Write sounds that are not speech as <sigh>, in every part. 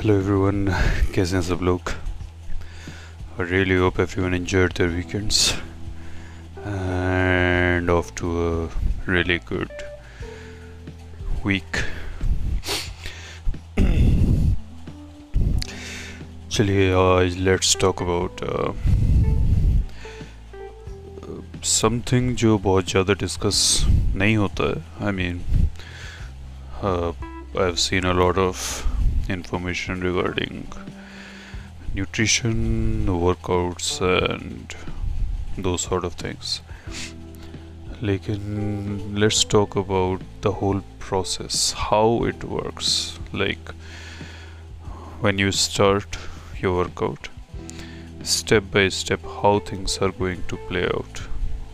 Hello everyone कैसे हैं सब लोग? Really hope everyone enjoyed their weekends and off to a really good week. चलिए, आज लेट्स टॉक अबाउट समथिंग जो बहुत ज़्यादा डिस्कस नहीं होता है. I mean I have seen a lot of information regarding nutrition, workouts, and those sort of things. Like, in, let's talk about the whole process, how it works. Like, when you start your workout, step by step, how things are going to play out,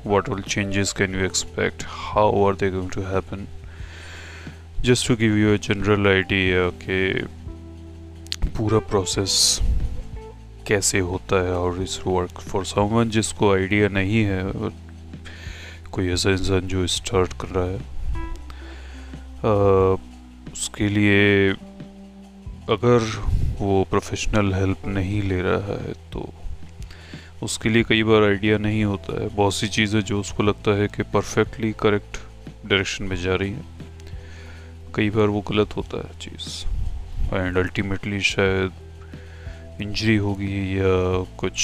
what all changes can you expect, how are they going to happen. Just to give you a general idea, okay, पूरा process कैसे होता है और इस work for someone जिसको idea नहीं है कोई ऐसा इंसान जो स्टार्ट कर रहा है आ, उसके लिए अगर वो प्रोफेशनल हेल्प नहीं ले रहा है तो उसके लिए कई बार आइडिया नहीं होता है। बहुत सी चीज़ें जो उसको लगता है कि परफेक्टली करेक्ट डायरेक्शन में जा रही हैं। कई बार वो गलत होता है चीज़। एंड अल्टीमेटली शायद इंजरी होगी या कुछ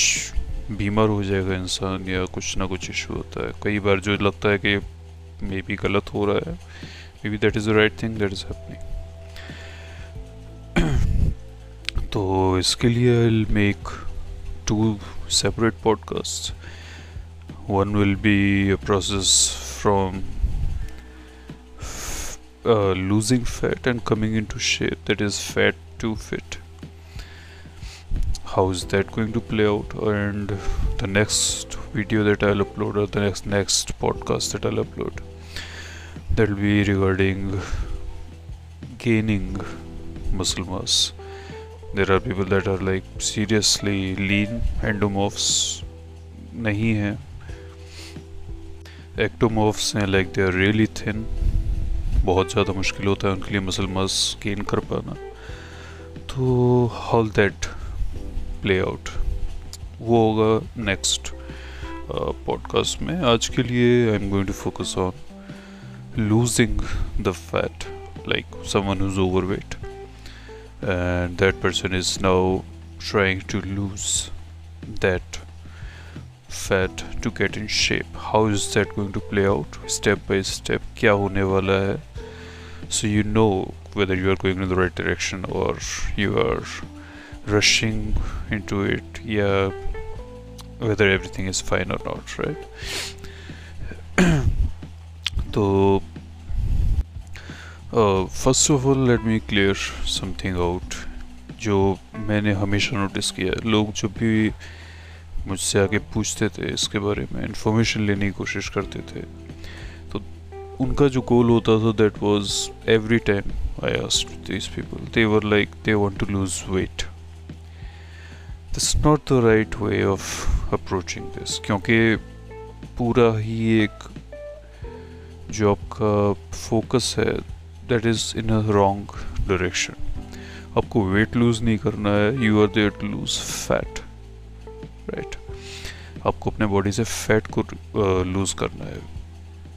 बीमार हो जाएगा इंसान या कुछ ना कुछ इशू होता है। कई बार जो लगता है कि मे बी गलत हो रहा है maybe that is the right thing that is happening तो इसके लिए I make two separate podcast one will be a process from uh, losing fat and coming into shape that is fat to fit. How is that going to play out? And the next video that i'll upload or the next next podcast that i'll upload that will be regarding gaining muscle mass. There are people that are like seriously lean endomorphs nahi hai. Ectomorphs हैं like they are really thin बहुत ज़्यादा मुश्किल होता है उनके लिए muscle मस gain कर पाना। तो हाउ दैट प्ले आउट वो होगा नेक्स्ट पॉडकास्ट में। आज के लिए I am going to focus on losing the fat like someone who's overweight and that person is now trying to lose that fat to get in shape how is that going to play out step by step क्या होने वाला है so you know whether you are going in the right direction और you are rushing into it या whether everything is fine और not right तो first of all let me clear something out जो मैंने हमेशा notice किया लोग जब भी मुझसे आके पूछते थे, इसके बारे में इंफॉर्मेशन लेने की कोशिश करते थे। तो उनका जो गोल होता था that was every time I asked these people they were like they want to lose weight this not the right way of approaching this क्योंकि पूरा ही एक जो आपका फोकस है that is in a wrong direction आपको weight lose नहीं करना है you are there to lose fat आपको अपने बॉडी से फैट को लूज करना है।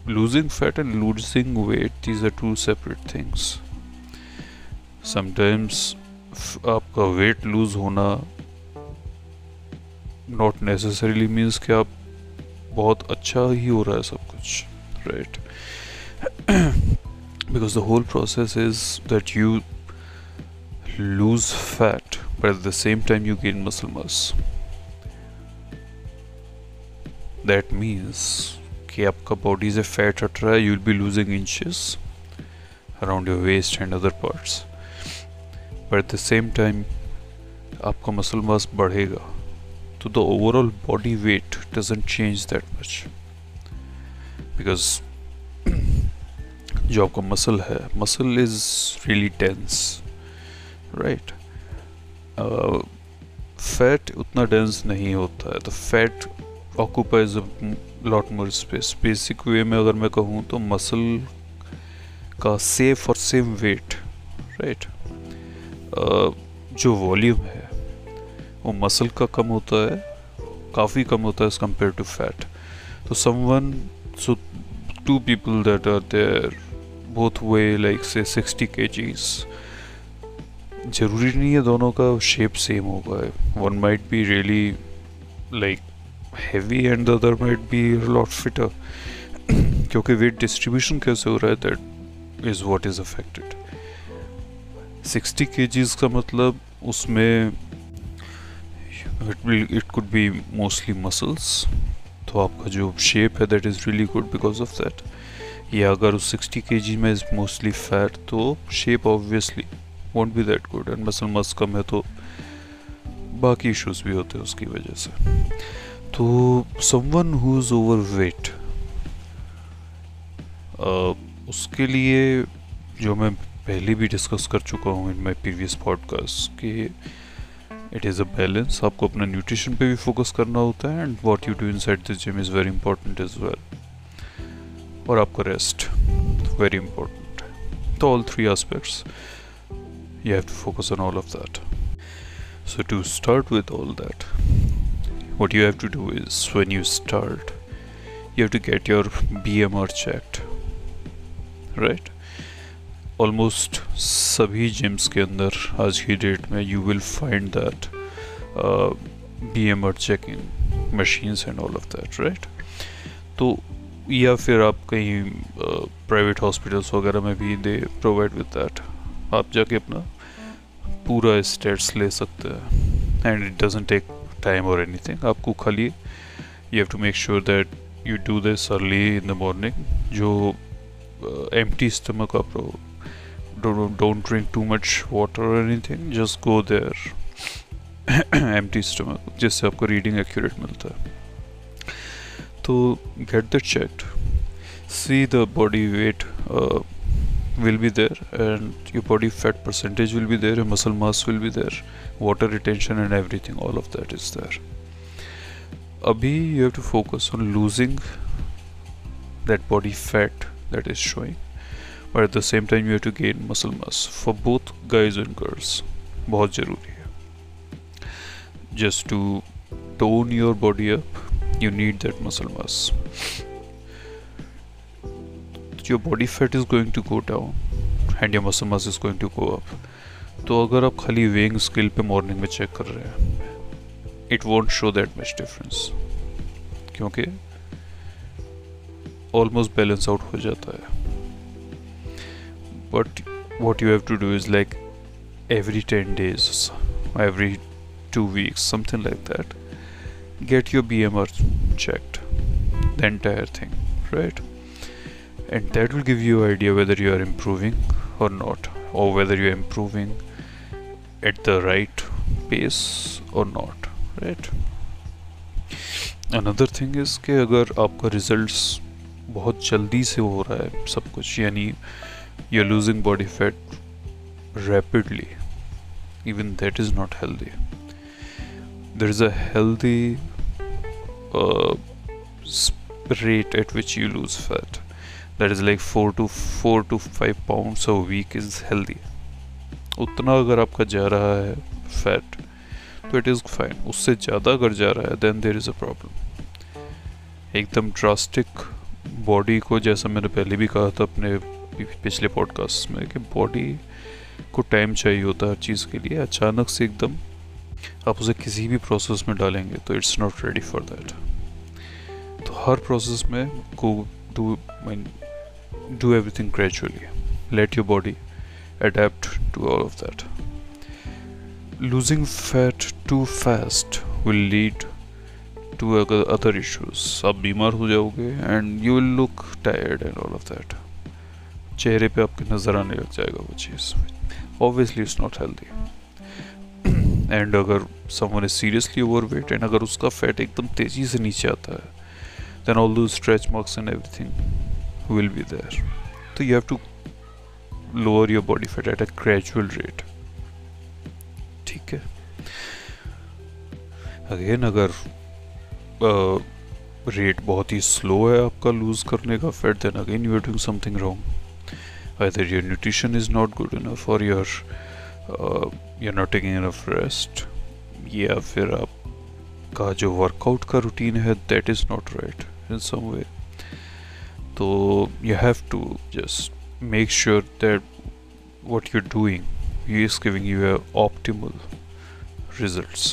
Losing fat and losing weight these are two separate things sometimes आपका वेट लूज होना नॉट नेसेसरीली मीन्स कि आप बहुत अच्छा ही हो रहा है सब कुछ right because the whole process is that you lose fat but at the same time you gain muscle mass that means कि आपका बॉडी से फैट हट रहा है you will be losing inches around your waist and other parts but at the same time आपका muscle mass बढ़ेगा। तो the overall body weight doesn't change that much because जो आपका मसल है muscle is really dense right fat उतना dense नहीं होता है। तो fat occupies lot more space basic way में अगर मैं कहूँ तो मसल का सेफ़ और सेम वेट राइट जो वॉल्यूम है, वो मसल का कम होता है, काफ़ी कम होता है एज कंपेयर टू फैट तो someone so two people that are there both weigh like say sixty KGs ज़रूरी नहीं है दोनों का शेप सेम होगा। One might be really like heavy and the other might be lot fitter क्योंकि weight distribution कैसे हो रहा है that is what is affected 60 KGs का मतलब उसमें it could be mostly muscles तो आपका जो शेप है that is really good because of that या अगर उस 60 के जी में इज़ मोस्टली फैट तो shape obviously won't be that good and muscle mass कम है तो बाकी इश्यूज़ भी होते हैं उसकी वजह से। तो someone who is overweight उसके लिए जो मैं पहले भी डिस्कस कर चुका हूँ इन माई प्रीवियस पॉडकास्ट कि इट इज़ अ बैलेंस आपको अपना न्यूट्रिशन पे भी फोकस करना होता है and what you do inside this gym is very important as well और आपका रेस्ट वेरी इंपॉर्टेंट तो all three aspects you have to focus on all of that. So to start with all that what you have to do is when you start you have to get your BMR checked right almost सभी gyms के अंदर आज की date में you will find that uh, BMR checking machines and all of that right तो या फिर आप कहीं प्राइवेट हॉस्पिटल्स वगैरह में भी दे प्रोवाइड विद दैट आप जाके अपना पूरा स्टेट्स ले सकते हैं and it doesn't take time or anything आपको खाली you have to make sure that you do this early in the morning जो एम टी स्टमक आप don't drink too much water or anything just go there empty stomach जिससे आपको reading accurate मिलता है। तो get the check see the body weight will be there and your body fat percentage will be there your muscle mass will be there water retention and everything all of that is there abhi you have to focus on losing that body fat that is showing but at the same time you have to gain muscle mass for both guys and girls बहुत ज़रूरी है just to tone your body up you need that muscle mass your body fat is going to go down and your muscle mass is going to go up तो अगर आप खाली weighing scale पे morning में check कर रहे हैं it won't show that much difference क्योंकि ऑलमोस्ट बैलेंस आउट हो जाता है। But what you have to do is like every ten days every two weeks something like that get your B M R check the entire thing right and that will give you idea whether you are improving or not or whether you are improving at the right pace or not right another thing is कि अगर आपका results बहुत जल्दी से हो रहा है सब कुछ यानी you're losing body fat rapidly even that is not healthy there is a healthy uh, rate at which you lose fat that is like four to four to five pounds a week is healthy उतना अगर आपका जा रहा है fat तो it is fine उससे ज़्यादा अगर जा रहा है then there is a problem एकदम ड्रास्टिक बॉडी को जैसा मैंने पहले भी कहा था अपने पिछले पॉडकास्ट में कि बॉडी को टाइम चाहिए होता है हर चीज़ के लिए, अचानक से एकदम आप उसे किसी भी प्रोसेस में डालेंगे तो it's not ready for that तो हर प्रोसेस में को do do everything gradually. Let your body adapt to all of that. Losing fat too fast will lead to other issues. आप बीमार हो जाओगे and you will look tired and all of that चेहरे पे आपके नज़र आने लग जाएगा वो चीज़ obviously it's not healthy and अगर someone is seriously overweight and अगर उसका फैट एकदम तेज़ी से नीचे आता है then all those stretch marks and everything will be there so you have to lower your body fat at a gradual rate ठीक है अगेन अगर रेट बहुत ही स्लो है आपका लूज करने का fat then again you are doing something wrong either your nutrition is not good enough or your you not taking enough rest या फिर आपका जो वर्कआउट का रूटीन है that is not right in some way तो you have to just make sure that what you're doing is giving you a optimal results.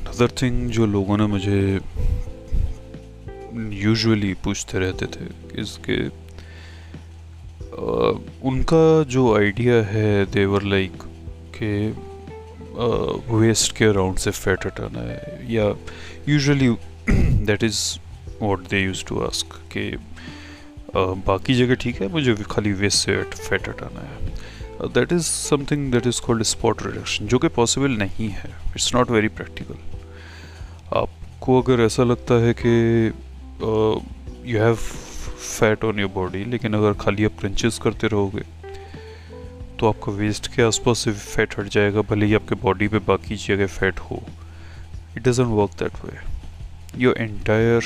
Another thing जो लोगों ने मुझे यूजुअली पूछते रहते थे इसके उनका जो आइडिया है देवर लाइक के वेस्ट के अराउंड से फैट हटाना है। या usually that is what they used to ask के बाकी जगह ठीक है, मुझे खाली वेस्ट से फैट हटाना है. That is something that is called spot reduction जो कि पॉसिबल नहीं है इट्स नॉट वेरी प्रैक्टिकल आपको अगर ऐसा लगता है कि you have fat on your body लेकिन अगर खाली आप क्रंचेस करते रहोगे तो आपका वेस्ट के आसपास से फैट हट जाएगा, भले ही आपके बॉडी पे बाकी जगह फैट हो. It doesn't work that way your entire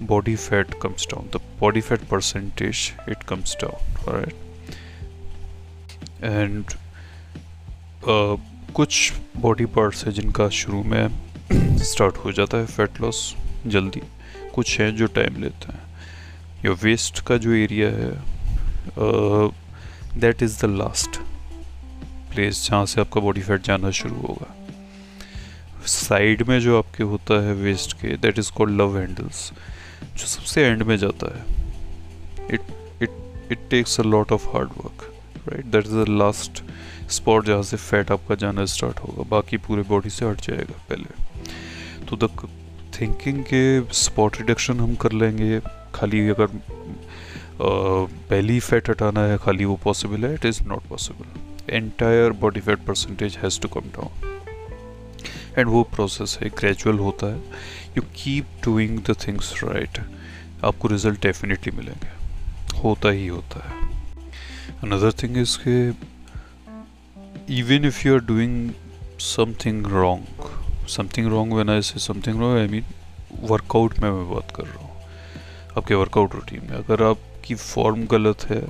body fat comes down. The body fat percentage it comes down all right and uh, कुछ बॉडी पार्ट्स है जिनका शुरू में <clears throat> स्टार्ट हो जाता है फैट लॉस जल्दी। कुछ हैं जो टाइम लेते हैं। या वेस्ट का जो एरिया है that is the last place जहाँ से आपका बॉडी फैट जाना शुरू होगा। साइड में जो आपके होता है वेस्ट के that is called love handles जो सबसे एंड में जाता है। It it it takes a lot of hard work right that is the last spot जहाँ से फैट आपका जाना स्टार्ट होगा। बाकी पूरे बॉडी से हट जाएगा पहले। तो द थिंकिंग के स्पॉट रिडक्शन हम कर लेंगे। खाली अगर पहली फैट हटाना है, खाली वो पॉसिबल है। It is not possible entire body fat percentage has to come down and वो प्रोसेस है ग्रेजुअल होता है। You keep doing the things right आपको रिज़ल्ट डेफिनेटली मिलेंगे। होता ही होता है। अनदर थिंग इज़ के even if you are doing something wrong something wrong when I say something wrong I mean workout में मैं बात कर रहा हूँ। आपके वर्कआउट रूटीन में। अगर आपकी फॉर्म गलत है,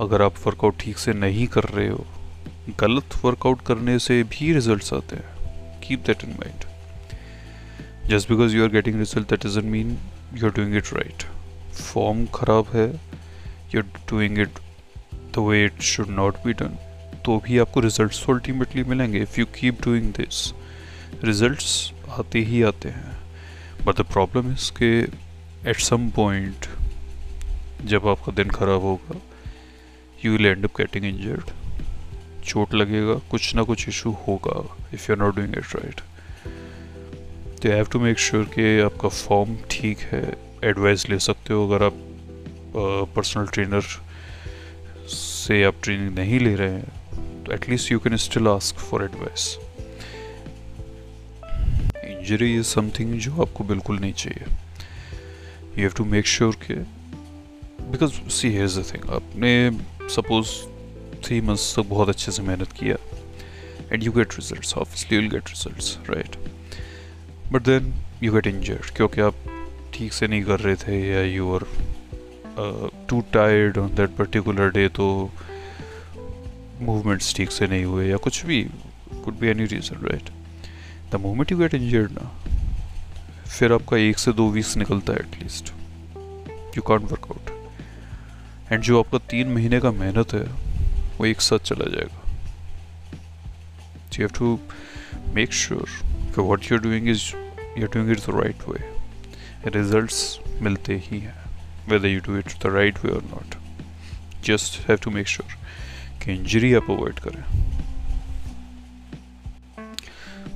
अगर आप वर्कआउट ठीक से नहीं कर रहे हो, गलत वर्कआउट करने से भी रिजल्ट्स आते हैं। Keep that in in mind because you are getting result that that mean you are doing it right form खराब है you are doing it the way it should not be done तो भी आपको results ultimately मिलेंगे if you keep doing this results आते ही आते हैं. बट द प्रॉब्लम इज़ के एट सम पॉइंट जब आपका दिन खराब होगा you will end up getting injured चोट लगेगा, कुछ ना कुछ इशू होगा if you are not doing it right तो हैव टू मेक श्योर कि आपका फॉर्म ठीक है एडवाइस ले सकते हो। अगर आप पर्सनल ट्रेनर से आप ट्रेनिंग नहीं ले रहे हैं तो at least you can still ask for advice injury is something जो आपको बिल्कुल नहीं चाहिए। You have to make sure के because see here's the thing आपने सपोज़ थ्री मंथ्स तक बहुत अच्छे से मेहनत किया and you get result obviously will get result right but then you get injured क्योंकि आप ठीक से नहीं कर रहे थे या you are too tired on that particular day तो मूवमेंट्स ठीक से नहीं हुए या कुछ भी could be any reason right the moment you get injured ना, फिर आपका एक से दो वीक्स निकलता है at least you can't workout and जो आपका तीन महीने का मेहनत है, वो एक साथ चला जाएगा. You have to make sure कि what you are doing is you doing it right way results मिलते ही हैं whether you do it the right way और not just have to make sure कि इंजरी आप अवॉइड करें।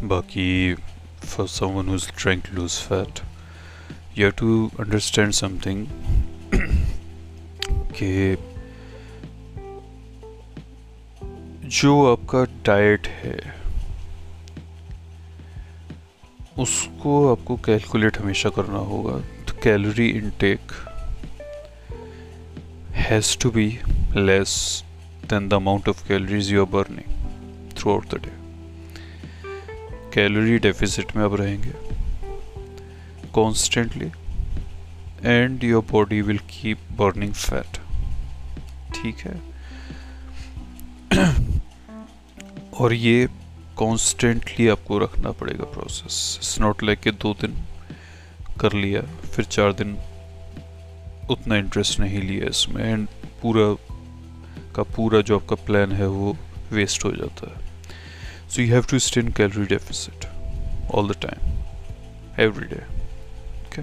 बाकी for some who's trying to lose fat you have to understand something कि जो आपका डाइट है उसको आपको कैलकुलेट हमेशा करना होगा। तो calorie intake has to be less than the amount of calories you are burning throughout the day calorie deficit में आप रहेंगे constantly and your body will keep burning fat ठीक है? <clears throat> और ये कॉन्स्टेंटली आपको रखना पड़ेगा प्रोसेस इट्स नॉट लाइक कि दो दिन कर लिया, फिर चार दिन उतना इंटरेस्ट नहीं लिया इसमें एंड पूरा का पूरा जो आपका प्लान है वो वेस्ट हो जाता है. So you have to stay in calorie deficit all the time every day okay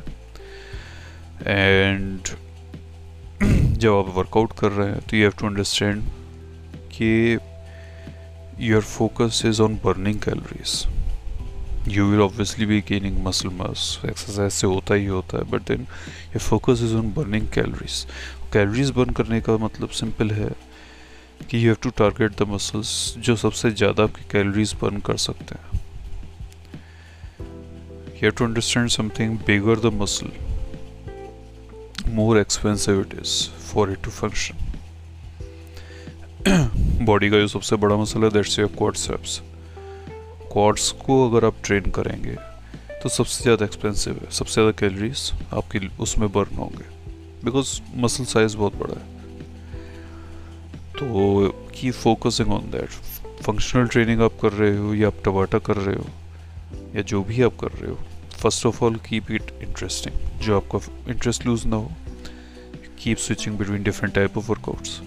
and जब आप वर्कआउट कर रहे हैं तो यू हैव टू अंडरस्टैंड कि your focus is on burning calories you will obviously be gaining muscle mass exercise से होता ही होता है but then your focus is on burning calories calories burn करने का मतलब simple है कि you have to target the muscles जो सबसे ज़्यादा आपकी calories burn कर सकते हैं you have to understand something bigger the muscle more expensive it is for it to function <clears throat> body का जो सबसे बड़ा मसल है दैट्स योर क्वाड्सेप्स क्वाड्स को अगर आप ट्रेन करेंगे तो सबसे ज़्यादा एक्सपेंसिव है, सबसे ज़्यादा कैलोरीज आपकी उसमें बर्न होंगे बिकॉज़ मसल साइज़ बहुत बड़ा है। तो की focusing on that functional training आप कर रहे हो, या आप टबाटा कर रहे हो, या जो भी आप कर रहे हो first of all keep it interesting जो आपका इंटरेस्ट लूज ना हो keep switching between different type of workouts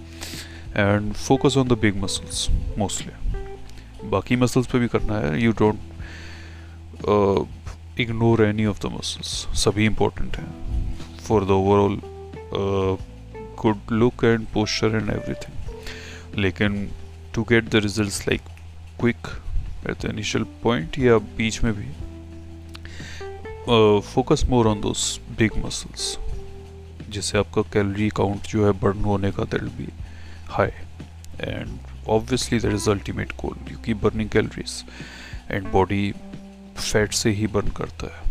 and focus on the big muscles mostly बाकी मसल्स पे भी करना है। You don't ignore any of the muscles सभी इम्पोर्टेंट हैं। For the overall good look and posture and everything लेकिन to get the result like quick at the initial point या बीच में भी focus more on those big muscles जिससे आपका calorie count जो है बर्न होने का that be high and obviously that is the ultimate goal you keep burning calories and body fat से ही बर्न करता है.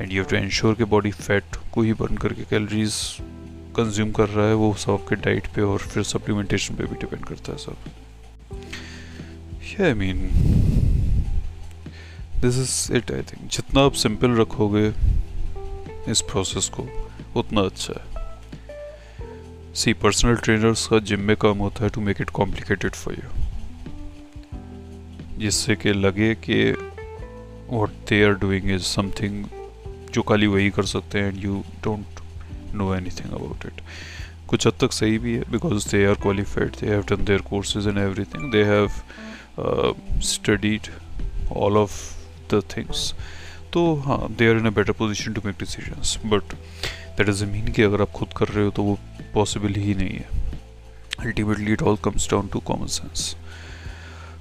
And you have to ensure कि बॉडी फैट को ही बर्न करके कैलोरीज कंज्यूम कर रहा है, वो सब आपके डाइट पे और फिर सप्लीमेंटेशन पे भी डिपेंड करता है सब. I mean this is it I think जितना आप सिंपल रखोगे इस प्रोसेस को, उतना अच्छा है. सी पर्सनल ट्रेनर्स का जिम में काम होता है to make it complicated for you जिससे कि लगे कि what they are doing is something जो खाली वही कर सकते हैं and you don't know anything about it कुछ हद तक सही भी है because they are qualified they have done their courses and everything they have studied all of the things तो हाँ they are in a better position to make decisions but that is mean कि अगर आप खुद कर रहे हो तो वो पॉसिबल ही नहीं है। Ultimately it all comes down to common sense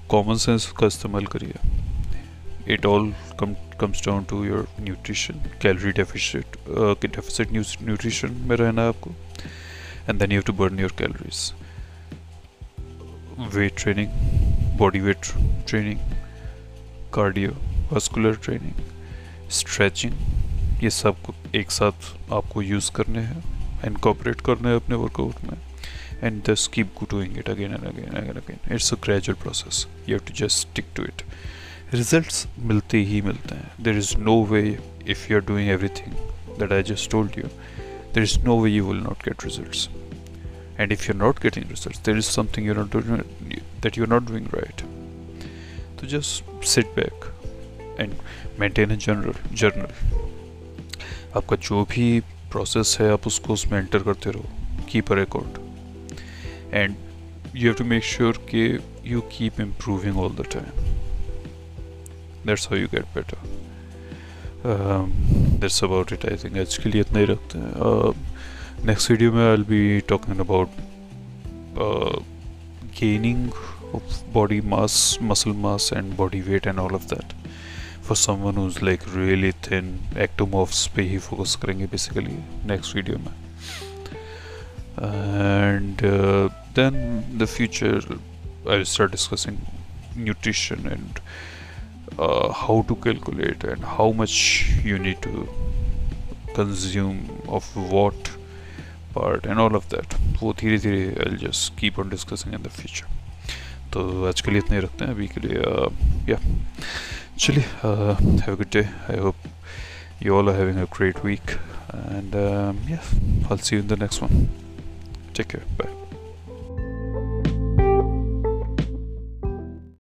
common sense का इस्तेमाल करिए। It all comes down to your nutrition calorie deficit deficit nutrition में रहना है आपको। And then you have to burn your calories weight training body weight training cardiovascular training stretching ये सब एक साथ आपको यूज़ करने हैं। इनकॉपरेट करना है अपने वर्कआउट में and this keep doing it again and again and again it's a gradual process you have to just stick to it result मिलते ही मिलते हैं. There is no way if you are doing everything that I just told you there is no way you will not get result and if you are not getting result there is something you not that you are not doing right तो just sit back and maintain a general journal आपका जो भी process है, आप उसको उसमें enter करते रहो keep a record and you have to make sure कि you keep improving all the time that's how you get better that's about it I think आज के लिए इतना ही रखते हैं। नेक्स्ट वीडियो में I be talking about gaining of body mass muscle mass and body weight and all of that for someone who is like really thin ectomorphs पे ही focus करेंगे बेसिकली नेक्स्ट वीडियो में। And then the future I start discussing nutrition and how to calculate and how much you need to consume of what part and all of that वो धीरे धीरे I just keep on discussing in the future तो आज के लिए इतने ही रखते हैं। अभी के लिए या uh, yeah. Actually, uh, have a good day. I hope you all are having a great week. And um, yeah, I'll see you in the next one. Take care. Bye.